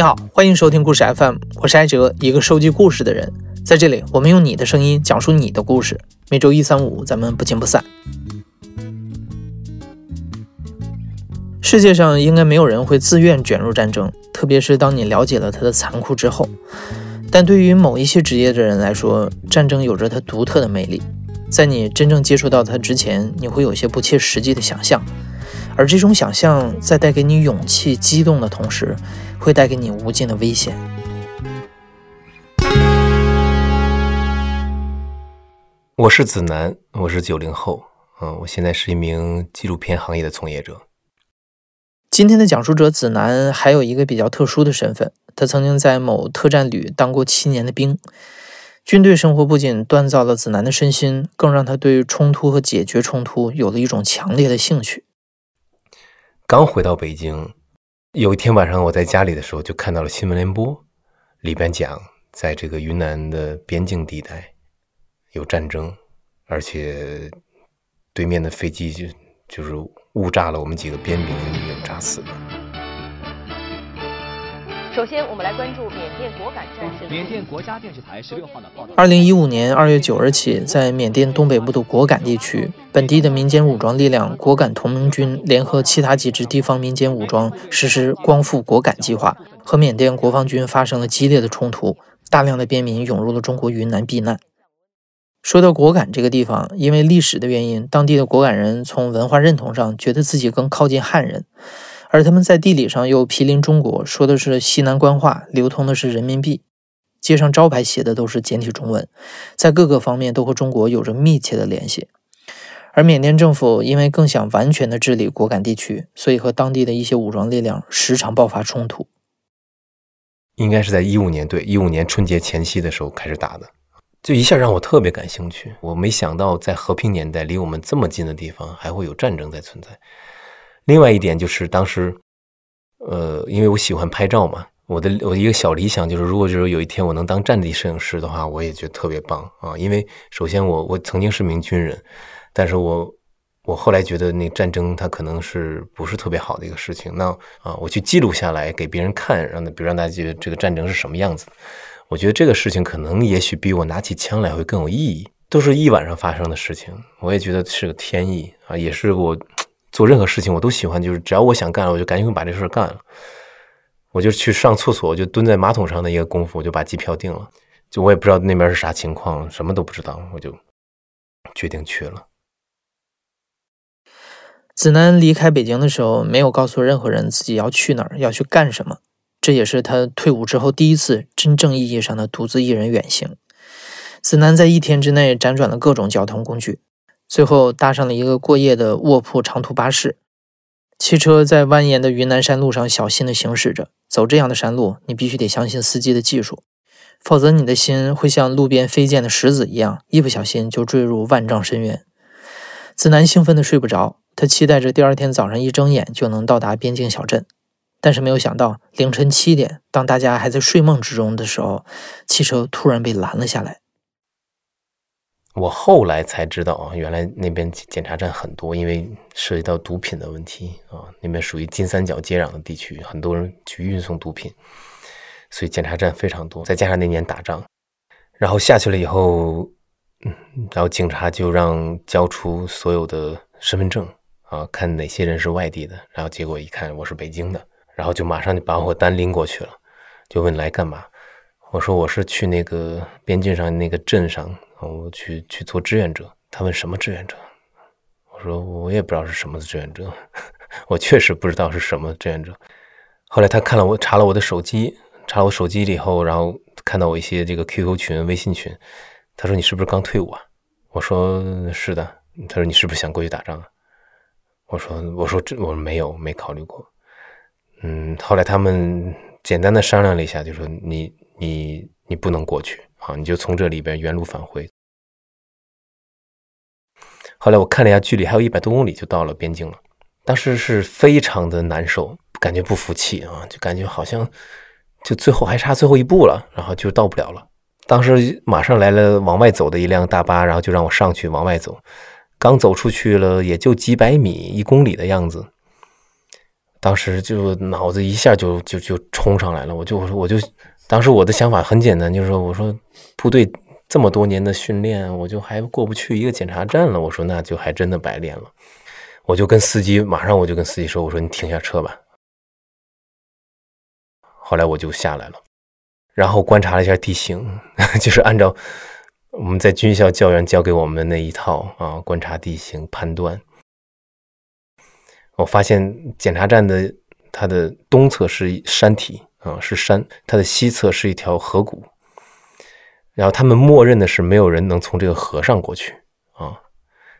你好，欢迎收听故事 FM，我是艾哲，一个收集故事的人。在这里，我们用你的声音讲述你的故事。每周一、三、五，咱们不见不散。世界上应该没有人会自愿卷入战争，特别是当你了解了它的残酷之后。但对于某一些职业的人来说，战争有着它独特的魅力。在你真正接触到它之前，你会有些不切实际的想象，而这种想象在带给你勇气、激动的同时，会带给你无尽的危险。我是子楠，我是九零后，嗯，我现在是一名纪录片行业的从业者。今天的讲述者子楠还有一个比较特殊的身份，他曾经在某特战旅当过七年的兵。军队生活不仅锻造了子楠的身心，更让他对冲突和解决冲突有了一种强烈的兴趣。刚回到北京，有一天晚上我在家里的时候，就看到了新闻联播，里边讲在这个云南的边境地带有战争，而且对面的飞机就就是误炸了我们几个边民，有炸死了。首先，我们来关注缅甸果敢战士。缅甸国家电视台十六号的报道：，二零一五年二月九日起，在缅甸东北部的果敢地区，本地的民间武装力量果敢同盟军联合其他几支地方民间武装，实施“光复果敢”计划，和缅甸国防军发生了激烈的冲突，大量的边民涌入了中国云南避难。说到果敢这个地方，因为历史的原因，当地的果敢人从文化认同上觉得自己更靠近汉人。而他们在地理上又毗邻中国，说的是西南官话，流通的是人民币，街上招牌写的都是简体中文，在各个方面都和中国有着密切的联系。而缅甸政府因为更想完全的治理果敢地区，所以和当地的一些武装力量时常爆发冲突。应该是在一五年，对，一五年春节前夕的时候开始打的，就一下让我特别感兴趣。我没想到在和平年代，离我们这么近的地方还会有战争在存在。另外一点就是当时，呃，因为我喜欢拍照嘛，我的我一个小理想就是，如果就是有一天我能当战地摄影师的话，我也觉得特别棒啊。因为首先我我曾经是名军人，但是我我后来觉得那战争它可能是不是特别好的一个事情。那啊，我去记录下来给别人看，让比如让大家觉得这个战争是什么样子。我觉得这个事情可能也许比我拿起枪来会更有意义。都是一晚上发生的事情，我也觉得是个天意啊，也是我。做任何事情我都喜欢，就是只要我想干，我就赶紧把这事干了。我就去上厕所，我就蹲在马桶上的一个功夫，我就把机票订了。就我也不知道那边是啥情况，什么都不知道，我就决定去了。子楠离开北京的时候，没有告诉任何人自己要去哪儿，要去干什么。这也是他退伍之后第一次真正意义上的独自一人远行。子楠在一天之内辗转了各种交通工具。最后搭上了一个过夜的卧铺长途巴士，汽车在蜿蜒的云南山路上小心地行驶着。走这样的山路，你必须得相信司机的技术，否则你的心会像路边飞溅的石子一样，一不小心就坠入万丈深渊。子楠兴奋得睡不着，他期待着第二天早上一睁眼就能到达边境小镇，但是没有想到凌晨七点，当大家还在睡梦之中的时候，汽车突然被拦了下来。我后来才知道啊，原来那边检查站很多，因为涉及到毒品的问题啊，那边属于金三角接壤的地区，很多人去运送毒品，所以检查站非常多。再加上那年打仗，然后下去了以后，嗯，然后警察就让交出所有的身份证啊，看哪些人是外地的，然后结果一看我是北京的，然后就马上就把我单拎过去了，就问来干嘛？我说我是去那个边境上那个镇上。我去去做志愿者，他问什么志愿者？我说我也不知道是什么志愿者，我确实不知道是什么志愿者。后来他看了我查了我的手机，查了我手机以后，然后看到我一些这个 QQ 群、微信群，他说你是不是刚退伍啊？我说是的。他说你是不是想过去打仗啊？我说我说这我没有没考虑过。嗯，后来他们简单的商量了一下，就说你你你不能过去。好，你就从这里边原路返回。后来我看了一下距离，还有一百多公里就到了边境了。当时是非常的难受，感觉不服气啊，就感觉好像就最后还差最后一步了，然后就到不了了。当时马上来了往外走的一辆大巴，然后就让我上去往外走。刚走出去了，也就几百米、一公里的样子，当时就脑子一下就就就冲上来了，我就我说我就，当时我的想法很简单，就是说我说部队这么多年的训练，我就还过不去一个检查站了，我说那就还真的白练了。我就跟司机马上我就跟司机说，我说你停下车吧。后来我就下来了，然后观察了一下地形，就是按照我们在军校教员教给我们的那一套啊，观察地形判断。我发现检查站的它的东侧是山体啊，是山；它的西侧是一条河谷。然后他们默认的是没有人能从这个河上过去啊，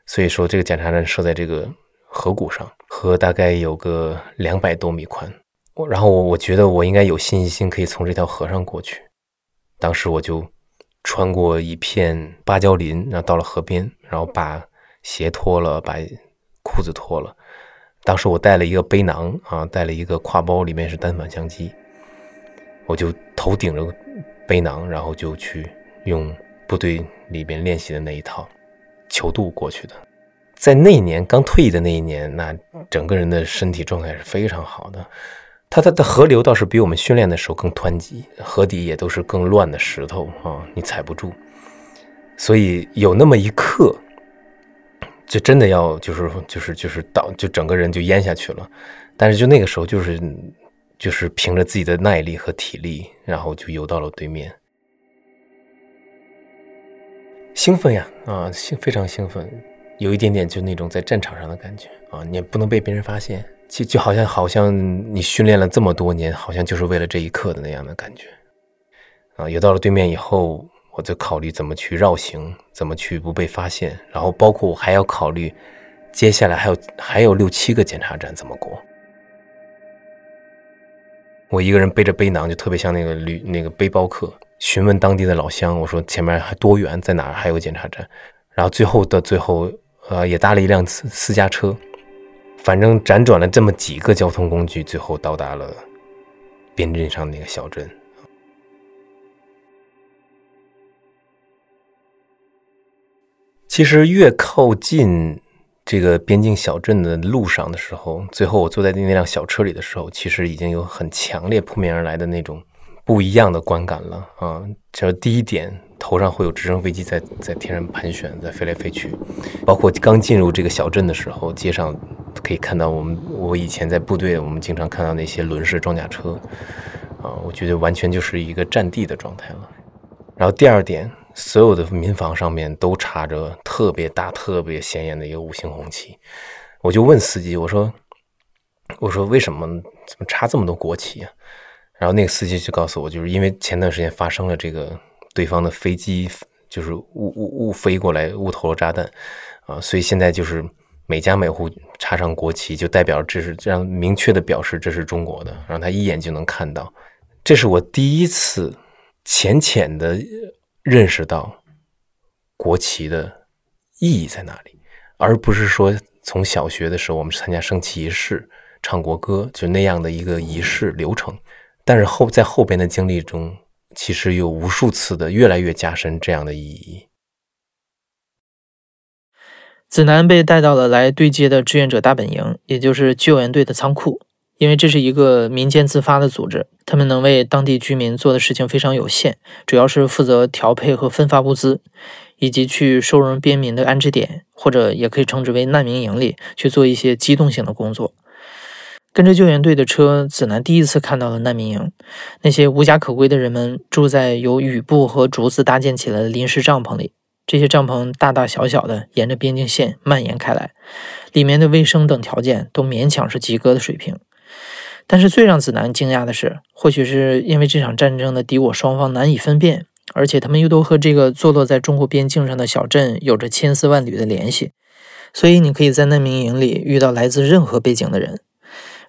所以说这个检查站设在这个河谷上，河大概有个两百多米宽。我然后我我觉得我应该有信心可以从这条河上过去。当时我就穿过一片芭蕉林，然后到了河边，然后把鞋脱了，把裤子脱了。当时我带了一个背囊啊，带了一个挎包，里面是单反相机。我就头顶着背囊，然后就去用部队里边练习的那一套求渡过去的。在那一年刚退役的那一年，那整个人的身体状态是非常好的。它它的河流倒是比我们训练的时候更湍急，河底也都是更乱的石头啊，你踩不住。所以有那么一刻。就真的要就是就是就是倒就整个人就淹下去了，但是就那个时候就是就是凭着自己的耐力和体力，然后就游到了对面，兴奋呀啊兴非常兴奋，有一点点就那种在战场上的感觉啊，你也不能被别人发现，就就好像好像你训练了这么多年，好像就是为了这一刻的那样的感觉啊，游到了对面以后。我就考虑怎么去绕行，怎么去不被发现，然后包括我还要考虑，接下来还有还有六七个检查站怎么过。我一个人背着背囊，就特别像那个旅那个背包客，询问当地的老乡，我说前面还多远，在哪儿还有检查站，然后最后的最后，呃，也搭了一辆私私家车，反正辗转了这么几个交通工具，最后到达了边镇上那个小镇。其实越靠近这个边境小镇的路上的时候，最后我坐在那辆小车里的时候，其实已经有很强烈扑面而来的那种不一样的观感了啊！就是第一点，头上会有直升飞机在在天上盘旋，在飞来飞去；包括刚进入这个小镇的时候，街上可以看到我们我以前在部队，我们经常看到那些轮式装甲车啊，我觉得完全就是一个战地的状态了。然后第二点。所有的民房上面都插着特别大、特别显眼的一个五星红旗，我就问司机：“我说，我说为什么怎么插这么多国旗啊？”然后那个司机就告诉我，就是因为前段时间发生了这个对方的飞机就是误误误飞过来误投了炸弹啊，所以现在就是每家每户插上国旗，就代表这是这样明确的表示这是中国的，让他一眼就能看到。这是我第一次浅浅的。认识到国旗的意义在哪里，而不是说从小学的时候我们参加升旗仪式、唱国歌就那样的一个仪式流程。但是后在后边的经历中，其实有无数次的越来越加深这样的意义。子南被带到了来对接的志愿者大本营，也就是救援队的仓库。因为这是一个民间自发的组织，他们能为当地居民做的事情非常有限，主要是负责调配和分发物资，以及去收容边民的安置点，或者也可以称之为难民营里去做一些机动性的工作。跟着救援队的车，子南第一次看到了难民营，那些无家可归的人们住在由雨布和竹子搭建起来的临时帐篷里，这些帐篷大大小小的沿着边境线蔓延开来，里面的卫生等条件都勉强是及格的水平。但是最让子南惊讶的是，或许是因为这场战争的敌我双方难以分辨，而且他们又都和这个坐落在中国边境上的小镇有着千丝万缕的联系，所以你可以在难民营里遇到来自任何背景的人。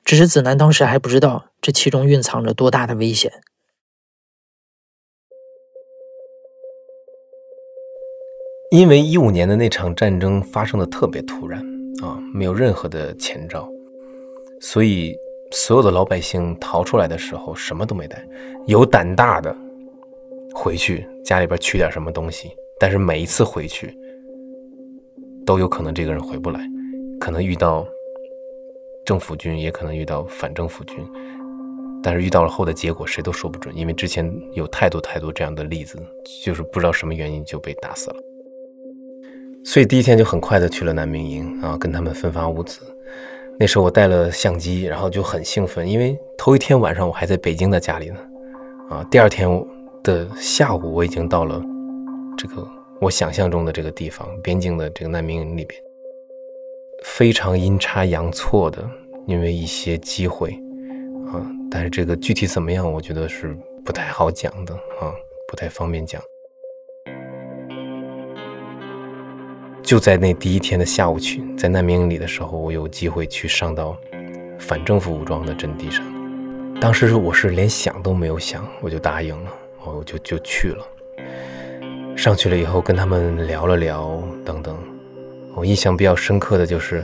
只是子南当时还不知道这其中蕴藏着多大的危险。因为一五年的那场战争发生的特别突然啊，没有任何的前兆，所以。所有的老百姓逃出来的时候，什么都没带。有胆大的回去家里边取点什么东西，但是每一次回去都有可能这个人回不来，可能遇到政府军，也可能遇到反政府军。但是遇到了后的结果，谁都说不准，因为之前有太多太多这样的例子，就是不知道什么原因就被打死了。所以第一天就很快的去了难民营啊，跟他们分发物资。那时候我带了相机，然后就很兴奋，因为头一天晚上我还在北京的家里呢，啊，第二天的下午我已经到了这个我想象中的这个地方，边境的这个难民营里边，非常阴差阳错的，因为一些机会。啊，但是这个具体怎么样，我觉得是不太好讲的啊，不太方便讲。就在那第一天的下午去，在难民营里的时候，我有机会去上到反政府武装的阵地上。当时我是连想都没有想，我就答应了，我就就去了。上去了以后，跟他们聊了聊等等。我印象比较深刻的就是，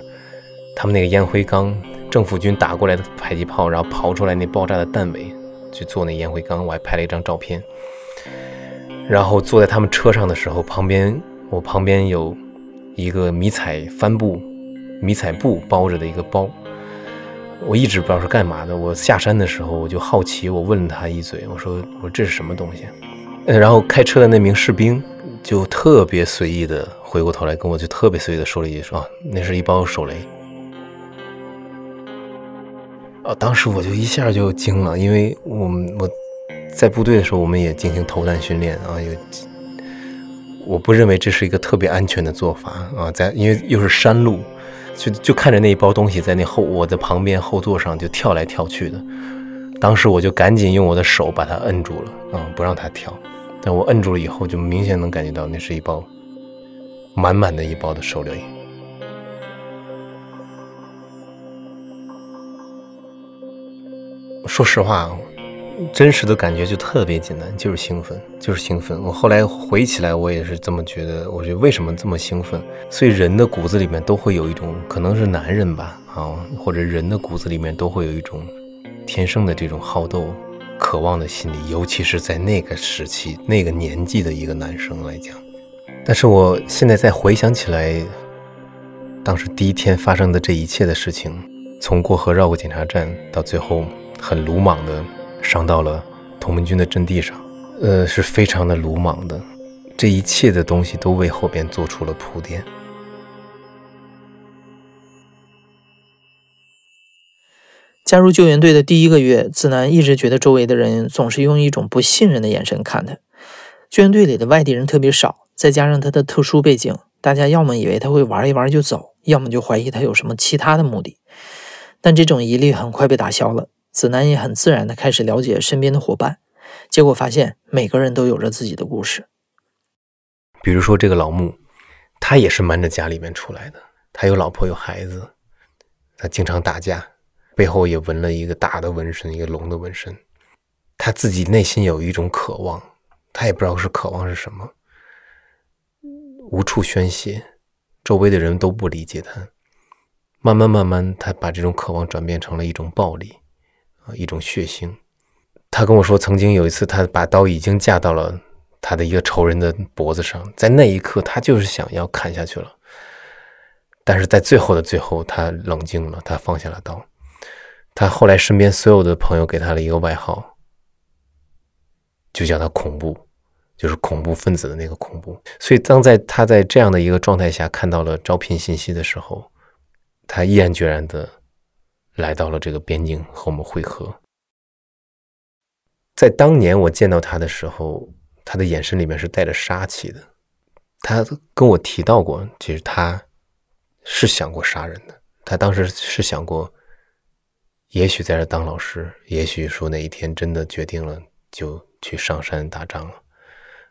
他们那个烟灰缸。政府军打过来的迫击炮，然后刨出来那爆炸的弹尾，去做那烟灰缸。我还拍了一张照片。然后坐在他们车上的时候，旁边我旁边有一个迷彩帆布、迷彩布包着的一个包。我一直不知道是干嘛的。我下山的时候我就好奇，我问了他一嘴，我说：“我说这是什么东西？”然后开车的那名士兵就特别随意的回过头来跟我就特别随意的说了一句：“说那是一包手雷。”啊！当时我就一下就惊了，因为我们我在部队的时候，我们也进行投弹训练啊。有，我不认为这是一个特别安全的做法啊。在因为又是山路，就就看着那一包东西在那后我的旁边后座上就跳来跳去的。当时我就赶紧用我的手把它摁住了啊，不让它跳。但我摁住了以后，就明显能感觉到那是一包满满的一包的手雷。说实话，真实的感觉就特别简单，就是兴奋，就是兴奋。我后来回忆起来，我也是这么觉得。我觉得为什么这么兴奋？所以人的骨子里面都会有一种，可能是男人吧，啊，或者人的骨子里面都会有一种天生的这种好斗、渴望的心理，尤其是在那个时期、那个年纪的一个男生来讲。但是我现在再回想起来，当时第一天发生的这一切的事情，从过河绕过检查站到最后。很鲁莽的上到了同盟军的阵地上，呃，是非常的鲁莽的。这一切的东西都为后边做出了铺垫。加入救援队的第一个月，子南一直觉得周围的人总是用一种不信任的眼神看他。救援队里的外地人特别少，再加上他的特殊背景，大家要么以为他会玩一玩就走，要么就怀疑他有什么其他的目的。但这种疑虑很快被打消了。子南也很自然地开始了解身边的伙伴，结果发现每个人都有着自己的故事。比如说这个老穆，他也是瞒着家里面出来的，他有老婆有孩子，他经常打架，背后也纹了一个大的纹身，一个龙的纹身。他自己内心有一种渴望，他也不知道是渴望是什么，无处宣泄，周围的人都不理解他。慢慢慢慢，他把这种渴望转变成了一种暴力。一种血腥。他跟我说，曾经有一次，他把刀已经架到了他的一个仇人的脖子上，在那一刻，他就是想要砍下去了。但是在最后的最后，他冷静了，他放下了刀。他后来身边所有的朋友给他了一个外号，就叫他“恐怖”，就是恐怖分子的那个恐怖。所以，当在他在这样的一个状态下看到了招聘信息的时候，他毅然决然的。来到了这个边境和我们会合。在当年我见到他的时候，他的眼神里面是带着杀气的。他跟我提到过，其实他是想过杀人的。他当时是想过，也许在这当老师，也许说哪一天真的决定了就去上山打仗了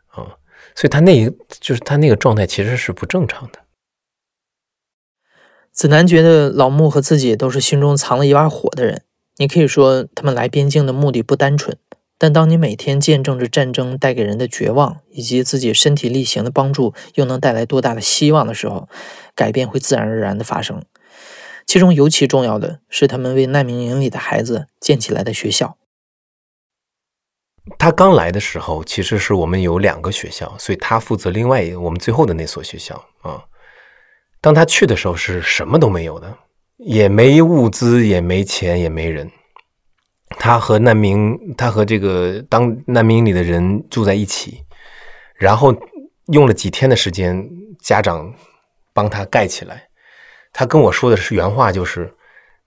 啊。所以他那一就是他那个状态其实是不正常的。子南觉得老穆和自己都是心中藏了一把火的人。你可以说他们来边境的目的不单纯，但当你每天见证着战争带给人的绝望，以及自己身体力行的帮助又能带来多大的希望的时候，改变会自然而然的发生。其中尤其重要的是，他们为难民营里的孩子建起来的学校。他刚来的时候，其实是我们有两个学校，所以他负责另外一个我们最后的那所学校啊。当他去的时候是什么都没有的，也没物资，也没钱，也没人。他和难民，他和这个当难民里的人住在一起，然后用了几天的时间，家长帮他盖起来。他跟我说的是原话，就是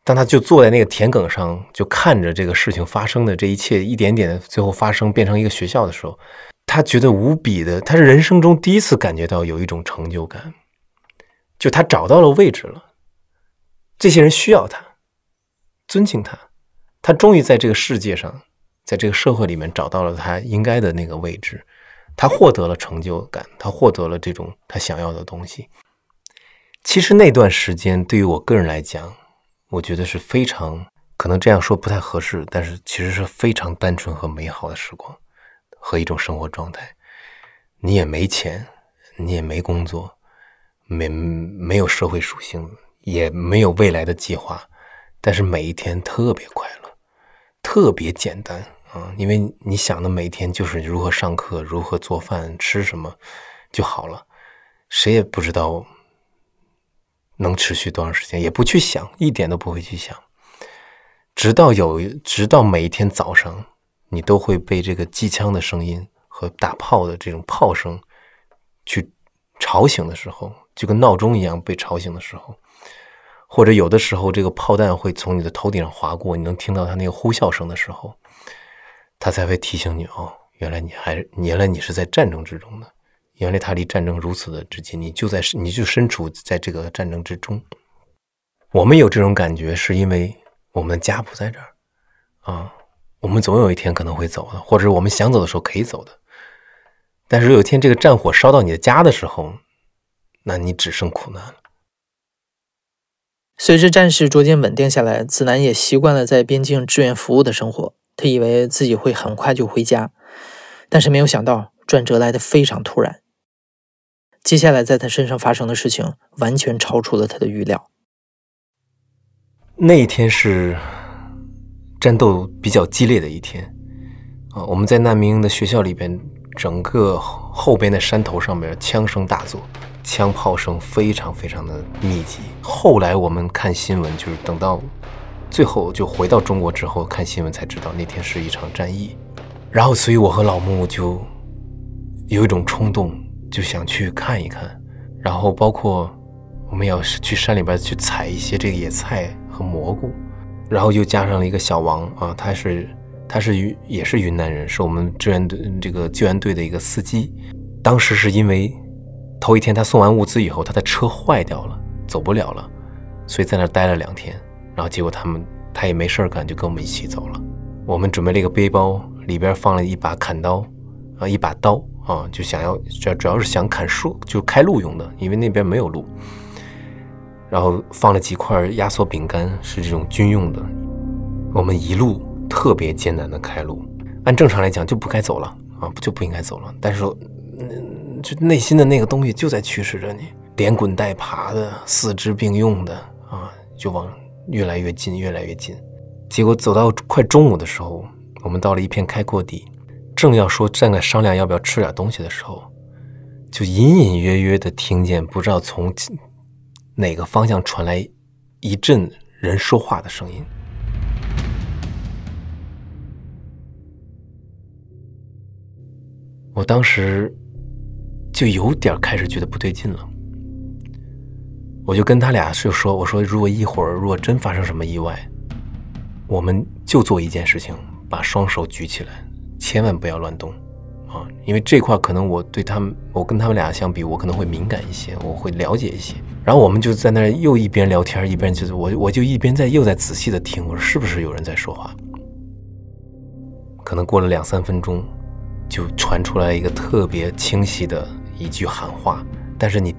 当他就坐在那个田埂上，就看着这个事情发生的这一切一点点最后发生，变成一个学校的时候，他觉得无比的，他是人生中第一次感觉到有一种成就感，就他找到了位置了，这些人需要他，尊敬他，他终于在这个世界上，在这个社会里面找到了他应该的那个位置，他获得了成就感，他获得了这种他想要的东西。其实那段时间对于我个人来讲，我觉得是非常可能这样说不太合适，但是其实是非常单纯和美好的时光和一种生活状态。你也没钱，你也没工作，没没有社会属性，也没有未来的计划，但是每一天特别快乐，特别简单啊！因为你想的每一天就是如何上课，如何做饭，吃什么就好了，谁也不知道。能持续多长时间？也不去想，一点都不会去想，直到有，直到每一天早上，你都会被这个机枪的声音和打炮的这种炮声去吵醒的时候，就跟闹钟一样被吵醒的时候，或者有的时候这个炮弹会从你的头顶上划过，你能听到它那个呼啸声的时候，它才会提醒你哦，原来你还，原来你是在战争之中的。原来他离战争如此的之近，你就在你就身处在这个战争之中。我们有这种感觉，是因为我们的家不在这儿啊。我们总有一天可能会走的，或者我们想走的时候可以走的。但是有一天这个战火烧到你的家的时候，那你只剩苦难了。随着战事逐渐稳定下来，子南也习惯了在边境志愿服务的生活。他以为自己会很快就回家，但是没有想到转折来的非常突然。接下来在他身上发生的事情完全超出了他的预料。那一天是战斗比较激烈的一天啊！我们在难民营的学校里边，整个后边的山头上面枪声大作，枪炮声非常非常的密集。后来我们看新闻，就是等到最后就回到中国之后看新闻才知道那天是一场战役。然后，所以我和老穆就有一种冲动。就想去看一看，然后包括我们要去山里边去采一些这个野菜和蘑菇，然后又加上了一个小王啊，他是他是云也是云南人，是我们支援队这个救援队的一个司机。当时是因为头一天他送完物资以后，他的车坏掉了，走不了了，所以在那待了两天。然后结果他们他也没事干，就跟我们一起走了。我们准备了一个背包，里边放了一把砍刀啊，一把刀。啊，就想要主主要是想砍树，就开路用的，因为那边没有路。然后放了几块压缩饼干，是这种军用的。我们一路特别艰难的开路，按正常来讲就不该走了啊，就不应该走了。但是，就内心的那个东西就在驱使着你，连滚带爬的，四肢并用的啊，就往越来越近，越来越近。结果走到快中午的时候，我们到了一片开阔地。正要说站在商量要不要吃点东西的时候，就隐隐约约的听见不知道从哪个方向传来一阵人说话的声音。我当时就有点开始觉得不对劲了，我就跟他俩就说：“我说如果一会儿如果真发生什么意外，我们就做一件事情，把双手举起来。”千万不要乱动，啊，因为这块可能我对他们，我跟他们俩相比，我可能会敏感一些，我会了解一些。然后我们就在那又一边聊天，一边就是我，我就一边在又在仔细的听，我说是不是有人在说话？可能过了两三分钟，就传出来一个特别清晰的一句喊话，但是你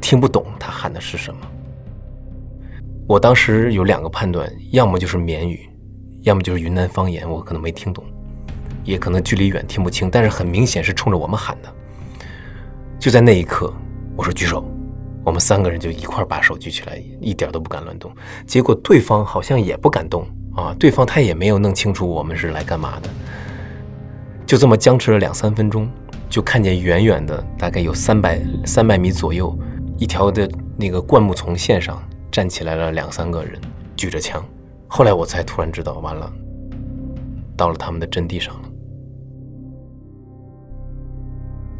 听不懂他喊的是什么。我当时有两个判断，要么就是缅语，要么就是云南方言，我可能没听懂。也可能距离远听不清，但是很明显是冲着我们喊的。就在那一刻，我说举手，我们三个人就一块把手举起来，一点都不敢乱动。结果对方好像也不敢动啊，对方他也没有弄清楚我们是来干嘛的。就这么僵持了两三分钟，就看见远远的，大概有三百三百米左右，一条的那个灌木丛线上站起来了两三个人，举着枪。后来我才突然知道，完了，到了他们的阵地上了。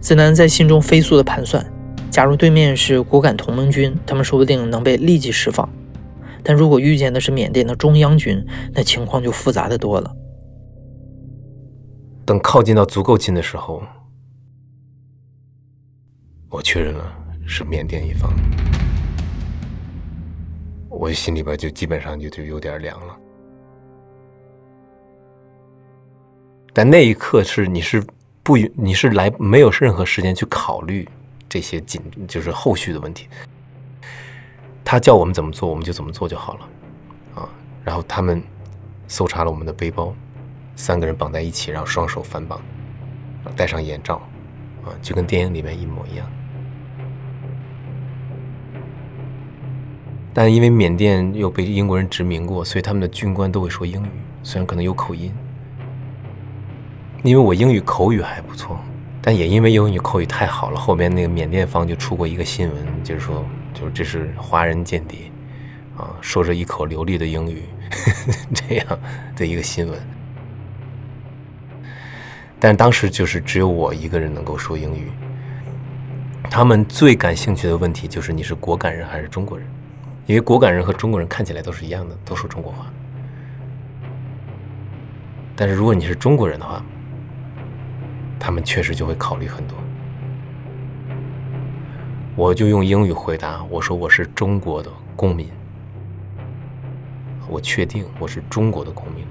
子南在心中飞速的盘算：假如对面是果敢同盟军，他们说不定能被立即释放；但如果遇见的是缅甸的中央军，那情况就复杂的多了。等靠近到足够近的时候，我确认了是缅甸一方，我心里边就基本上就就有点凉了。但那一刻是你是不你是来没有任何时间去考虑这些紧就是后续的问题，他叫我们怎么做我们就怎么做就好了啊。然后他们搜查了我们的背包。三个人绑在一起，然后双手反绑，戴上眼罩，啊，就跟电影里面一模一样。但因为缅甸又被英国人殖民过，所以他们的军官都会说英语，虽然可能有口音。因为我英语口语还不错，但也因为英语口语太好了，后边那个缅甸方就出过一个新闻，就是说，就是这是华人间谍，啊，说着一口流利的英语，这样的一个新闻。但当时就是只有我一个人能够说英语。他们最感兴趣的问题就是你是果敢人还是中国人，因为果敢人和中国人看起来都是一样的，都说中国话。但是如果你是中国人的话，他们确实就会考虑很多。我就用英语回答，我说我是中国的公民，我确定我是中国的公民。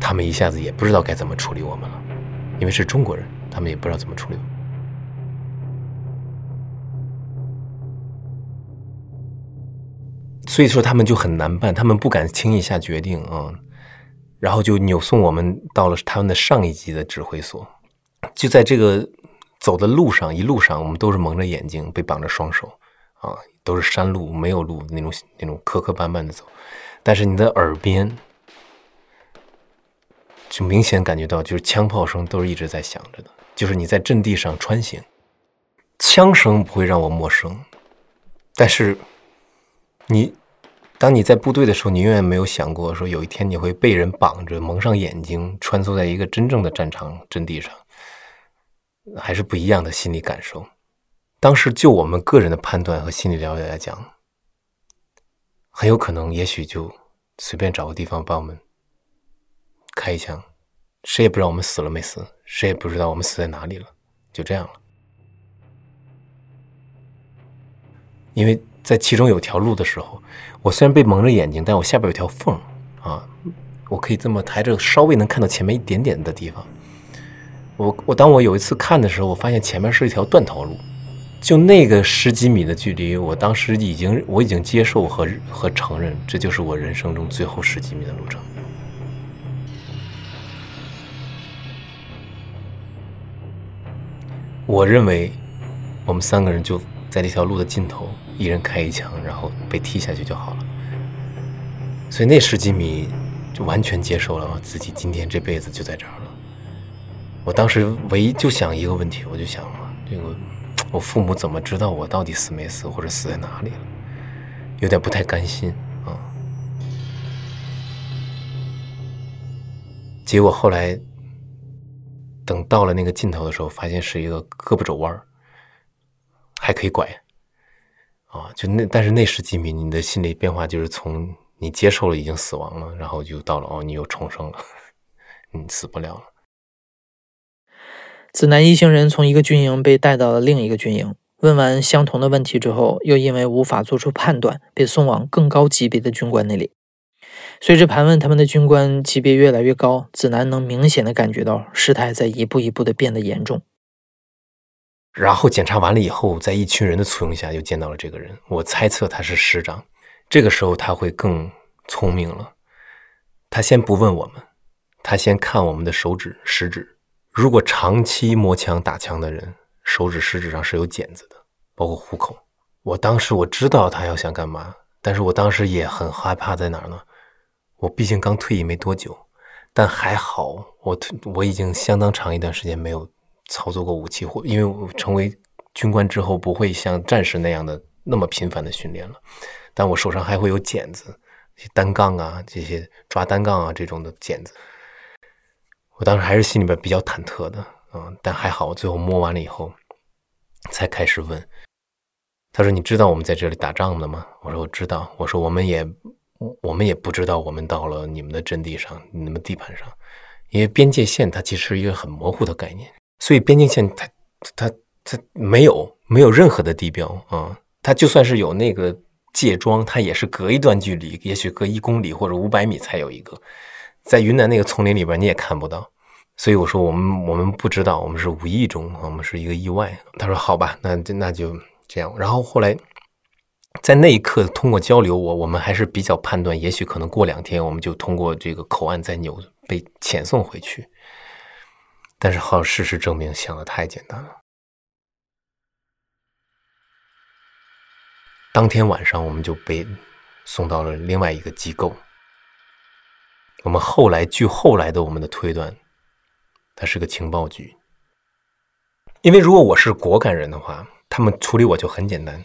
他们一下子也不知道该怎么处理我们了，因为是中国人，他们也不知道怎么处理我。所以说他们就很难办，他们不敢轻易下决定啊，然后就扭送我们到了他们的上一级的指挥所。就在这个走的路上，一路上我们都是蒙着眼睛，被绑着双手啊，都是山路，没有路那种那种磕磕绊绊的走，但是你的耳边。就明显感觉到，就是枪炮声都是一直在响着的。就是你在阵地上穿行，枪声不会让我陌生，但是你当你在部队的时候，你永远没有想过说有一天你会被人绑着蒙上眼睛，穿梭在一个真正的战场阵地上，还是不一样的心理感受。当时就我们个人的判断和心理了解来讲，很有可能，也许就随便找个地方把我们。开一枪，谁也不知道我们死了没死，谁也不知道我们死在哪里了，就这样了。因为在其中有条路的时候，我虽然被蒙着眼睛，但我下边有条缝啊，我可以这么抬着，稍微能看到前面一点点的地方。我我当我有一次看的时候，我发现前面是一条断头路，就那个十几米的距离，我当时已经我已经接受和和承认，这就是我人生中最后十几米的路程。我认为，我们三个人就在这条路的尽头，一人开一枪，然后被踢下去就好了。所以那十几米就完全接受了自己今天这辈子就在这儿了。我当时唯一就想一个问题，我就想这个我父母怎么知道我到底死没死，或者死在哪里了？有点不太甘心啊。结果后来。等到了那个尽头的时候，发现是一个胳膊肘弯儿，还可以拐，啊，就那但是那十几米，你的心理变化就是从你接受了已经死亡了，然后就到了哦，你又重生了，你死不了了。子南一行人从一个军营被带到了另一个军营，问完相同的问题之后，又因为无法做出判断，被送往更高级别的军官那里。随着盘问，他们的军官级别越来越高，子南能明显的感觉到事态在一步一步的变得严重。然后检查完了以后，在一群人的簇拥下，又见到了这个人。我猜测他是师长。这个时候他会更聪明了。他先不问我们，他先看我们的手指、食指。如果长期摸枪打枪的人，手指、食指上是有茧子的，包括虎口。我当时我知道他要想干嘛，但是我当时也很害怕，在哪儿呢？我毕竟刚退役没多久，但还好，我我已经相当长一段时间没有操作过武器，或因为我成为军官之后不会像战士那样的那么频繁的训练了，但我手上还会有茧子，单杠啊，这些抓单杠啊这种的茧子。我当时还是心里边比较忐忑的，嗯，但还好，我最后摸完了以后，才开始问。他说：“你知道我们在这里打仗的吗？”我说：“我知道。”我说：“我们也，我们也不知道我们到了你们的阵地上，你们地盘上，因为边界线它其实是一个很模糊的概念，所以边境线它它它没有没有任何的地标啊，它就算是有那个界桩，它也是隔一段距离，也许隔一公里或者五百米才有一个，在云南那个丛林里边你也看不到，所以我说我们我们不知道，我们是无意中，我们是一个意外。他说：“好吧，那那就。”这样，然后后来，在那一刻通过交流，我我们还是比较判断，也许可能过两天我们就通过这个口岸再扭被遣送回去。但是好，事实证明想的太简单了。当天晚上我们就被送到了另外一个机构。我们后来据后来的我们的推断，它是个情报局。因为如果我是果敢人的话。他们处理我就很简单，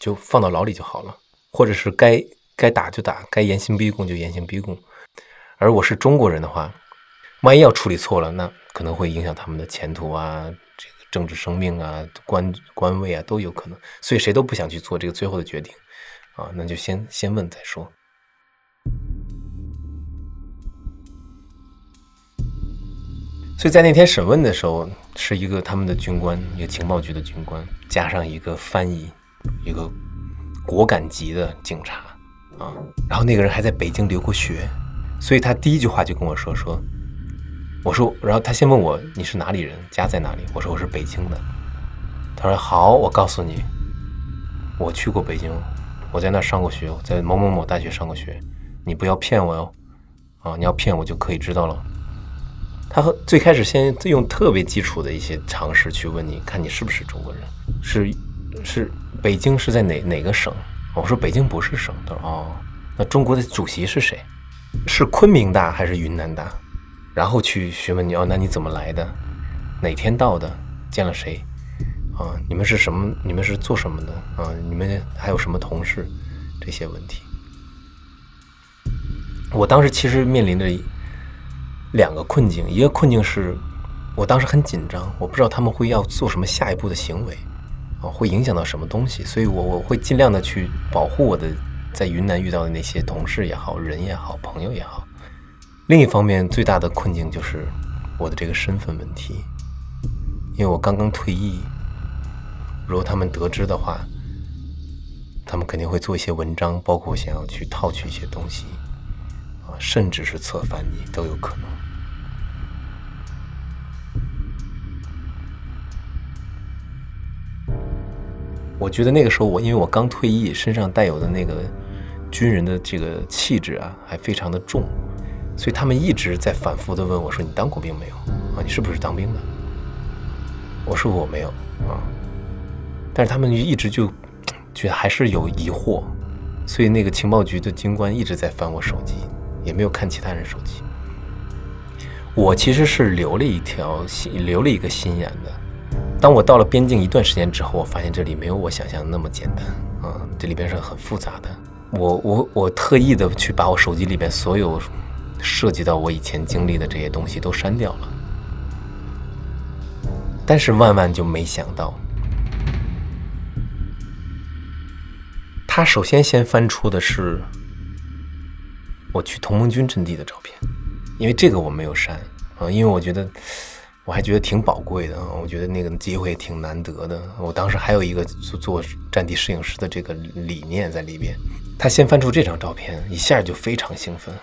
就放到牢里就好了，或者是该该打就打，该严刑逼供就严刑逼供。而我是中国人的话，万一要处理错了，那可能会影响他们的前途啊，这个政治生命啊，官官位啊都有可能，所以谁都不想去做这个最后的决定啊，那就先先问再说。所以在那天审问的时候，是一个他们的军官，一个情报局的军官，加上一个翻译，一个果敢级的警察啊。然后那个人还在北京留过学，所以他第一句话就跟我说说，我说，然后他先问我你是哪里人，家在哪里？我说我是北京的。他说好，我告诉你，我去过北京，我在那上过学，在某某某大学上过学，你不要骗我哟，啊，你要骗我就可以知道了。他和最开始先用特别基础的一些常识去问你，看你是不是中国人，是是北京是在哪哪个省？我说北京不是省。他说哦，那中国的主席是谁？是昆明大还是云南大？然后去询问你哦，那你怎么来的？哪天到的？见了谁？啊，你们是什么？你们是做什么的？啊，你们还有什么同事？这些问题，我当时其实面临着。两个困境，一个困境是，我当时很紧张，我不知道他们会要做什么下一步的行为，啊，会影响到什么东西，所以我我会尽量的去保护我的在云南遇到的那些同事也好，人也好，朋友也好。另一方面，最大的困境就是我的这个身份问题，因为我刚刚退役，如果他们得知的话，他们肯定会做一些文章，包括想要去套取一些东西，啊，甚至是策反你都有可能。我觉得那个时候我，因为我刚退役，身上带有的那个军人的这个气质啊，还非常的重，所以他们一直在反复的问我说：“你当过兵没有？啊，你是不是当兵的？”我说：“我没有啊。”但是他们一直就觉得还是有疑惑，所以那个情报局的军官一直在翻我手机，也没有看其他人手机。我其实是留了一条心，留了一个心眼的。当我到了边境一段时间之后，我发现这里没有我想象的那么简单啊，这里边是很复杂的。我我我特意的去把我手机里边所有涉及到我以前经历的这些东西都删掉了，但是万万就没想到，他首先先翻出的是我去同盟军阵地的照片，因为这个我没有删啊，因为我觉得。我还觉得挺宝贵的啊！我觉得那个机会挺难得的。我当时还有一个做做战地摄影师的这个理念在里边。他先翻出这张照片，一下就非常兴奋，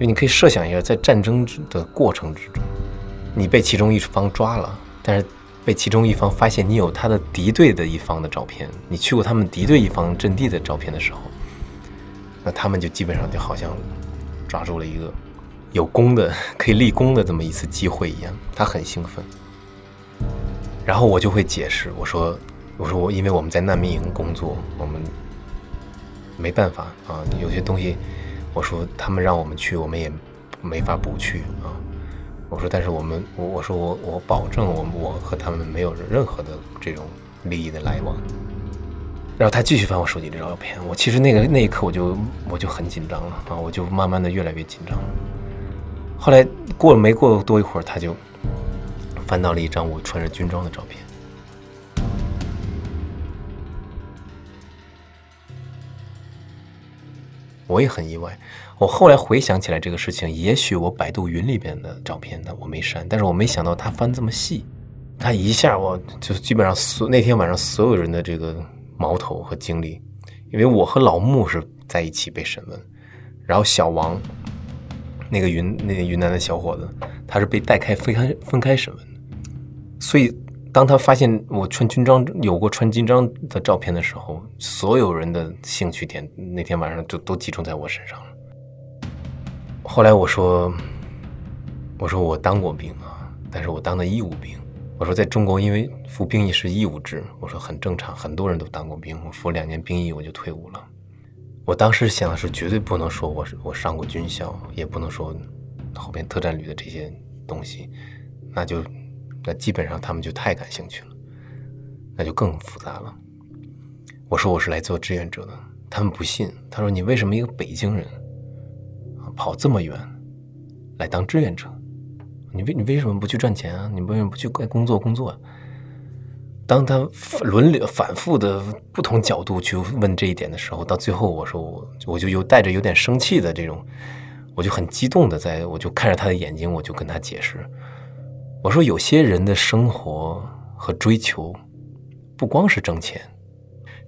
因为你可以设想一下，在战争的过程之中，你被其中一方抓了，但是被其中一方发现你有他的敌对的一方的照片，你去过他们敌对一方阵地的照片的时候，那他们就基本上就好像抓住了一个。有功的可以立功的这么一次机会一样，他很兴奋。然后我就会解释，我说：“我说我因为我们在难民营工作，我们没办法啊，有些东西，我说他们让我们去，我们也没法不去啊。我说，但是我们，我我说我我保证我我和他们没有任何的这种利益的来往。然后他继续翻我手机的照片，我其实那个那一刻我就我就很紧张了啊，我就慢慢的越来越紧张。后来过了没过多一会儿，他就翻到了一张我穿着军装的照片。我也很意外。我后来回想起来这个事情，也许我百度云里边的照片呢我没删，但是我没想到他翻这么细，他一下我就基本上所那天晚上所有人的这个矛头和精力，因为我和老穆是在一起被审问，然后小王那个云那个云南的小伙子，他是被带开分开分开审问的，所以。当他发现我穿军装有过穿军装的照片的时候，所有人的兴趣点那天晚上就都集中在我身上了。后来我说：“我说我当过兵啊，但是我当的义务兵。我说在中国，因为服兵役是义务制，我说很正常，很多人都当过兵。我服两年兵役我就退伍了。我当时想的是，绝对不能说我我上过军校，也不能说后边特战旅的这些东西，那就。”那基本上他们就太感兴趣了，那就更复杂了。我说我是来做志愿者的，他们不信。他说你为什么一个北京人跑这么远来当志愿者？你为你为什么不去赚钱啊？你为什么不去工作工作？当他轮流反复的不同角度去问这一点的时候，到最后我说我我就有带着有点生气的这种，我就很激动的在我就看着他的眼睛，我就跟他解释。我说，有些人的生活和追求，不光是挣钱，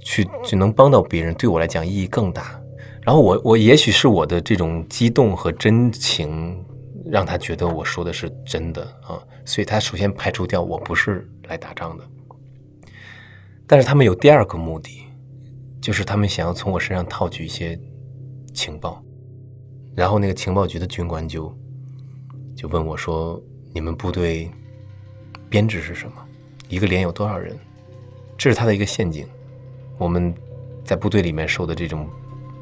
去就能帮到别人，对我来讲意义更大。然后我我也许是我的这种激动和真情，让他觉得我说的是真的啊，所以他首先排除掉我不是来打仗的。但是他们有第二个目的，就是他们想要从我身上套取一些情报。然后那个情报局的军官就就问我说。你们部队编制是什么？一个连有多少人？这是他的一个陷阱。我们在部队里面受的这种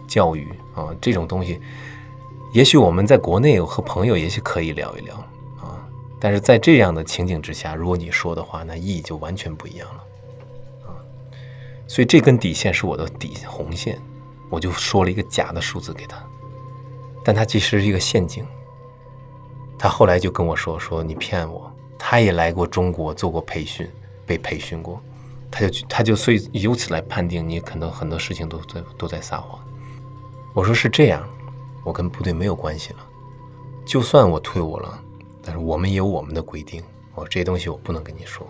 教育啊，这种东西，也许我们在国内和朋友也许可以聊一聊啊，但是在这样的情景之下，如果你说的话，那意义就完全不一样了啊。所以这根底线是我的底红线，我就说了一个假的数字给他，但他其实是一个陷阱。他后来就跟我说：“说你骗我，他也来过中国做过培训，被培训过，他就他就所以由此来判定你可能很多事情都在都在撒谎。”我说是这样，我跟部队没有关系了，就算我退伍了，但是我们也有我们的规定，我说这些东西我不能跟你说。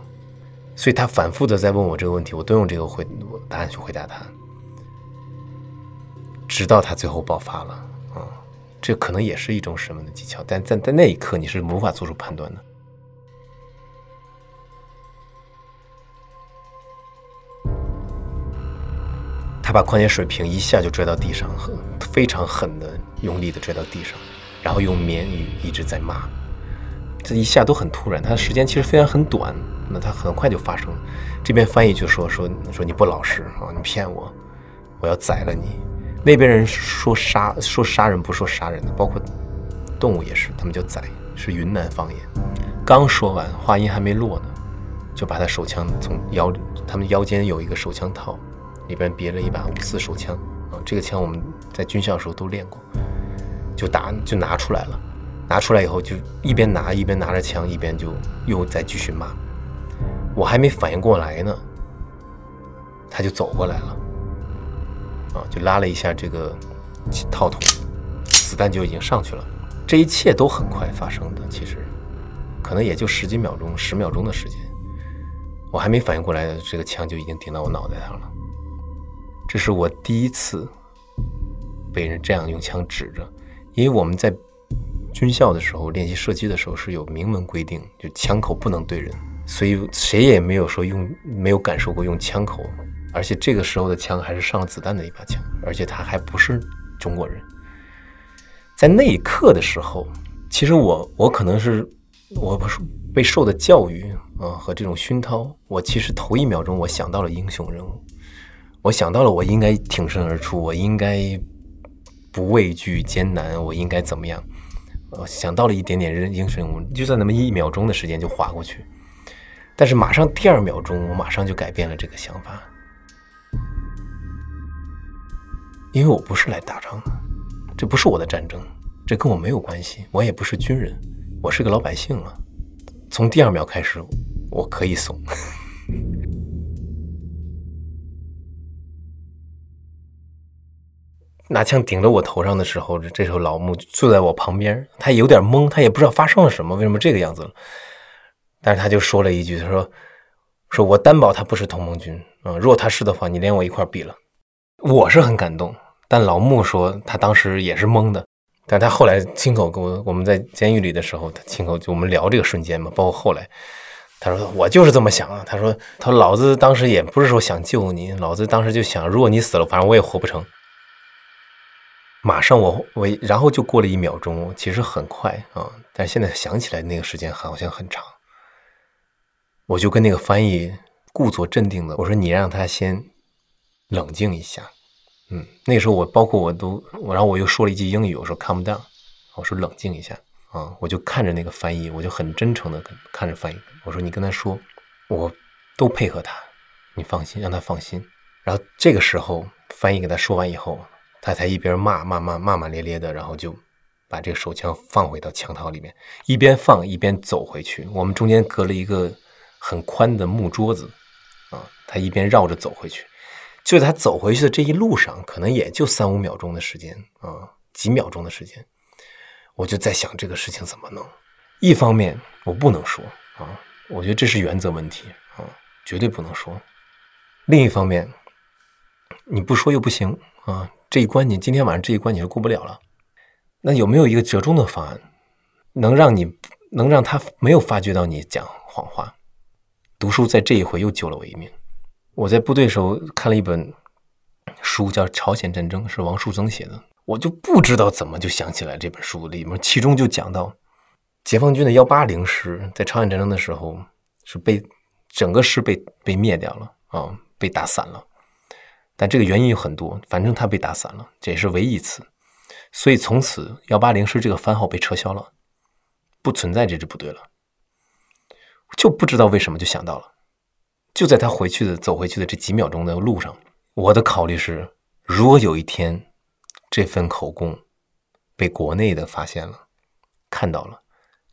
所以他反复的在问我这个问题，我都用这个回答案去回答他，直到他最后爆发了。这可能也是一种审问的技巧，但在在那一刻你是无法做出判断的。他把矿泉水瓶一下就拽到地上，很非常狠的用力的拽到地上，然后用缅语一直在骂。这一下都很突然，他的时间其实非常很短，那他很快就发生了。这边翻译就说说说你不老实啊，你骗我，我要宰了你。那边人说杀说杀人不说杀人的，包括动物也是，他们叫宰，是云南方言。刚说完，话音还没落呢，就把他手枪从腰，他们腰间有一个手枪套，里边别了一把五四手枪啊，这个枪我们在军校的时候都练过，就打就拿出来了，拿出来以后就一边拿一边拿着枪，一边就又在继续骂。我还没反应过来呢，他就走过来了。啊，就拉了一下这个套筒，子弹就已经上去了。这一切都很快发生的，其实可能也就十几秒钟、十秒钟的时间。我还没反应过来，这个枪就已经顶到我脑袋上了。这是我第一次被人这样用枪指着，因为我们在军校的时候练习射击的时候是有明文规定，就枪口不能对人，所以谁也没有说用，没有感受过用枪口。而且这个时候的枪还是上了子弹的一把枪，而且他还不是中国人。在那一刻的时候，其实我我可能是我不是被受的教育啊和这种熏陶，我其实头一秒钟我想到了英雄人物，我想到了我应该挺身而出，我应该不畏惧艰难，我应该怎么样？我，想到了一点点人应声物，就算那么一秒钟的时间就划过去，但是马上第二秒钟，我马上就改变了这个想法，因为我不是来打仗的，这不是我的战争，这跟我没有关系，我也不是军人，我是个老百姓了。从第二秒开始，我可以怂。拿枪顶着我头上的时候，这时候老穆坐在我旁边，他有点懵，他也不知道发生了什么，为什么这个样子了。但是他就说了一句：“他说，说我担保他不是同盟军啊，如果他是的话，你连我一块毙了。”我是很感动，但老穆说他当时也是懵的，但他后来亲口跟我，我们在监狱里的时候，他亲口就我们聊这个瞬间嘛，包括后来，他说我就是这么想啊，他说他老子当时也不是说想救你，老子当时就想，如果你死了，反正我也活不成。马上我我然后就过了一秒钟，其实很快啊，但现在想起来那个时间好像很长。我就跟那个翻译故作镇定的我说：“你让他先冷静一下。”嗯，那时候我包括我都我，然后我又说了一句英语，我说 “calm down”，我说冷静一下啊，我就看着那个翻译，我就很真诚的跟看着翻译，我说：“你跟他说，我都配合他，你放心，让他放心。”然后这个时候翻译给他说完以后。他才一边骂骂骂骂骂咧咧的，然后就把这个手枪放回到枪套里面，一边放一边走回去。我们中间隔了一个很宽的木桌子，啊，他一边绕着走回去。就在他走回去的这一路上，可能也就三五秒钟的时间啊，几秒钟的时间，我就在想这个事情怎么弄。一方面我不能说啊，我觉得这是原则问题啊，绝对不能说。另一方面，你不说又不行啊。这一关你今天晚上这一关你是过不了了，那有没有一个折中的方案，能让你能让他没有发觉到你讲谎话？读书在这一回又救了我一命。我在部队时候看了一本书，叫《朝鲜战争》，是王树增写的。我就不知道怎么就想起来这本书里面，其中就讲到解放军的幺八零师在朝鲜战争的时候是被整个师被被灭掉了啊，被打散了。但这个原因有很多，反正他被打散了，这也是唯一一次，所以从此幺八零师这个番号被撤销了，不存在这支部队了。就不知道为什么就想到了，就在他回去的走回去的这几秒钟的路上，我的考虑是：如果有一天这份口供被国内的发现了，看到了，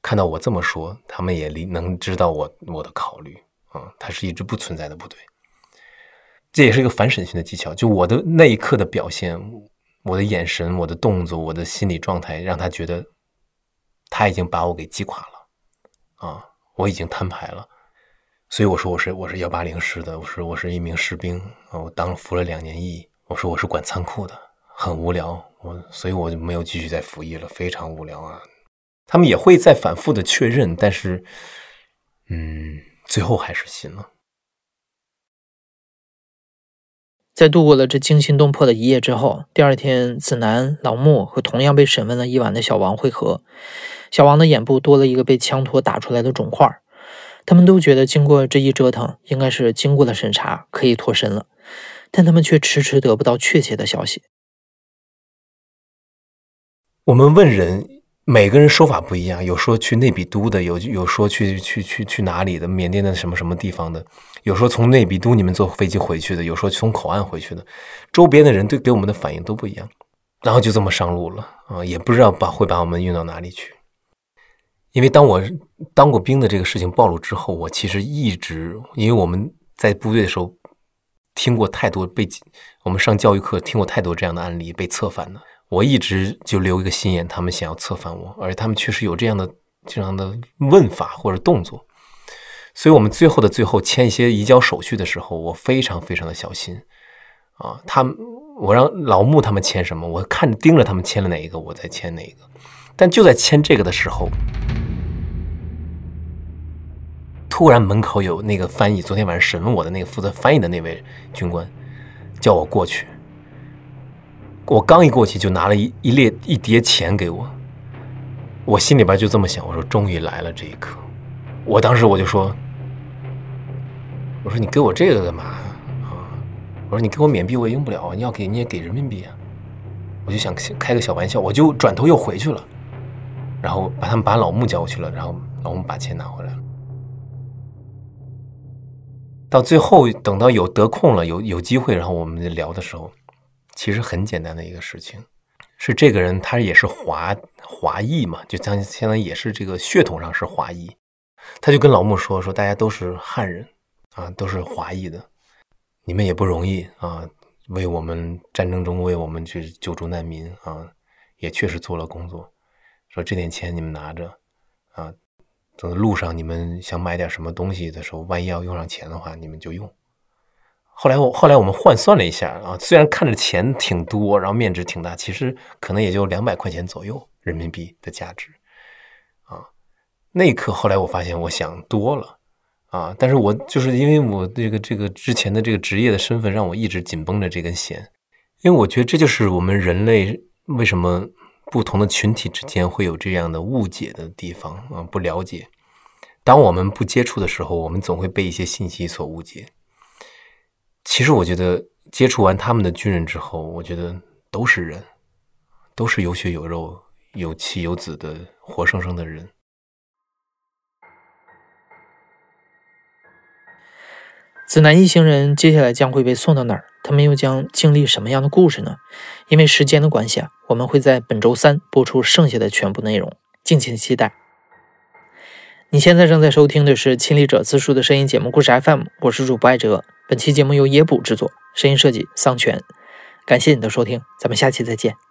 看到我这么说，他们也能知道我我的考虑啊，它是一支不存在的部队。这也是一个反审讯的技巧。就我的那一刻的表现，我的眼神、我的动作、我的心理状态，让他觉得他已经把我给击垮了啊！我已经摊牌了。所以我说我是我是幺八零师的，我说我是一名士兵啊，我当服了两年役。我说我是管仓库的，很无聊，我所以我就没有继续再服役了，非常无聊啊。他们也会再反复的确认，但是嗯，最后还是信了。在度过了这惊心动魄的一夜之后，第二天，子南、老穆和同样被审问了一晚的小王会合。小王的眼部多了一个被枪托打出来的肿块，他们都觉得经过这一折腾，应该是经过了审查，可以脱身了，但他们却迟迟得不到确切的消息。我们问人。每个人说法不一样，有说去内比都的，有有说去去去去哪里的，缅甸的什么什么地方的，有说从内比都你们坐飞机回去的，有说从口岸回去的，周边的人对给我们的反应都不一样，然后就这么上路了啊，也不知道把会把我们运到哪里去。因为当我当过兵的这个事情暴露之后，我其实一直因为我们在部队的时候听过太多被我们上教育课听过太多这样的案例被策反的。我一直就留一个心眼，他们想要策反我，而且他们确实有这样的这样的问法或者动作，所以我们最后的最后签一些移交手续的时候，我非常非常的小心啊。他们我让老穆他们签什么，我看盯着他们签了哪一个，我再签哪一个。但就在签这个的时候，突然门口有那个翻译，昨天晚上审问我的那个负责翻译的那位军官叫我过去。我刚一过去，就拿了一一列一叠钱给我，我心里边就这么想，我说终于来了这一刻。我当时我就说，我说你给我这个干嘛啊？我说你给我缅币我也用不了，你要给你也给人民币啊。我就想开个小玩笑，我就转头又回去了。然后把他们把老穆叫过去了，然后老穆把钱拿回来了。到最后，等到有得空了，有有机会，然后我们聊的时候，其实很简单的一个事情，是这个人他也是华华裔嘛，就相相当于也是这个血统上是华裔，他就跟老穆说说，大家都是汉人啊，都是华裔的，你们也不容易啊，为我们战争中为我们去救助难民啊，也确实做了工作，说这点钱你们拿着啊。等路上你们想买点什么东西的时候，万一要用上钱的话，你们就用。后来我后来我们换算了一下啊，虽然看着钱挺多，然后面值挺大，其实可能也就两百块钱左右人民币的价值啊。那一刻，后来我发现我想多了啊，但是我就是因为我这个这个之前的这个职业的身份，让我一直紧绷着这根弦，因为我觉得这就是我们人类为什么。不同的群体之间会有这样的误解的地方啊，不了解。当我们不接触的时候，我们总会被一些信息所误解。其实，我觉得接触完他们的军人之后，我觉得都是人，都是有血有肉、有妻有子的活生生的人。子南一行人接下来将会被送到哪儿？他们又将经历什么样的故事呢？因为时间的关系啊，我们会在本周三播出剩下的全部内容，敬请期待。你现在正在收听的是《亲历者自述》的声音节目《故事 FM》，我是主播艾哲。本期节目由野捕制作，声音设计桑泉。感谢你的收听，咱们下期再见。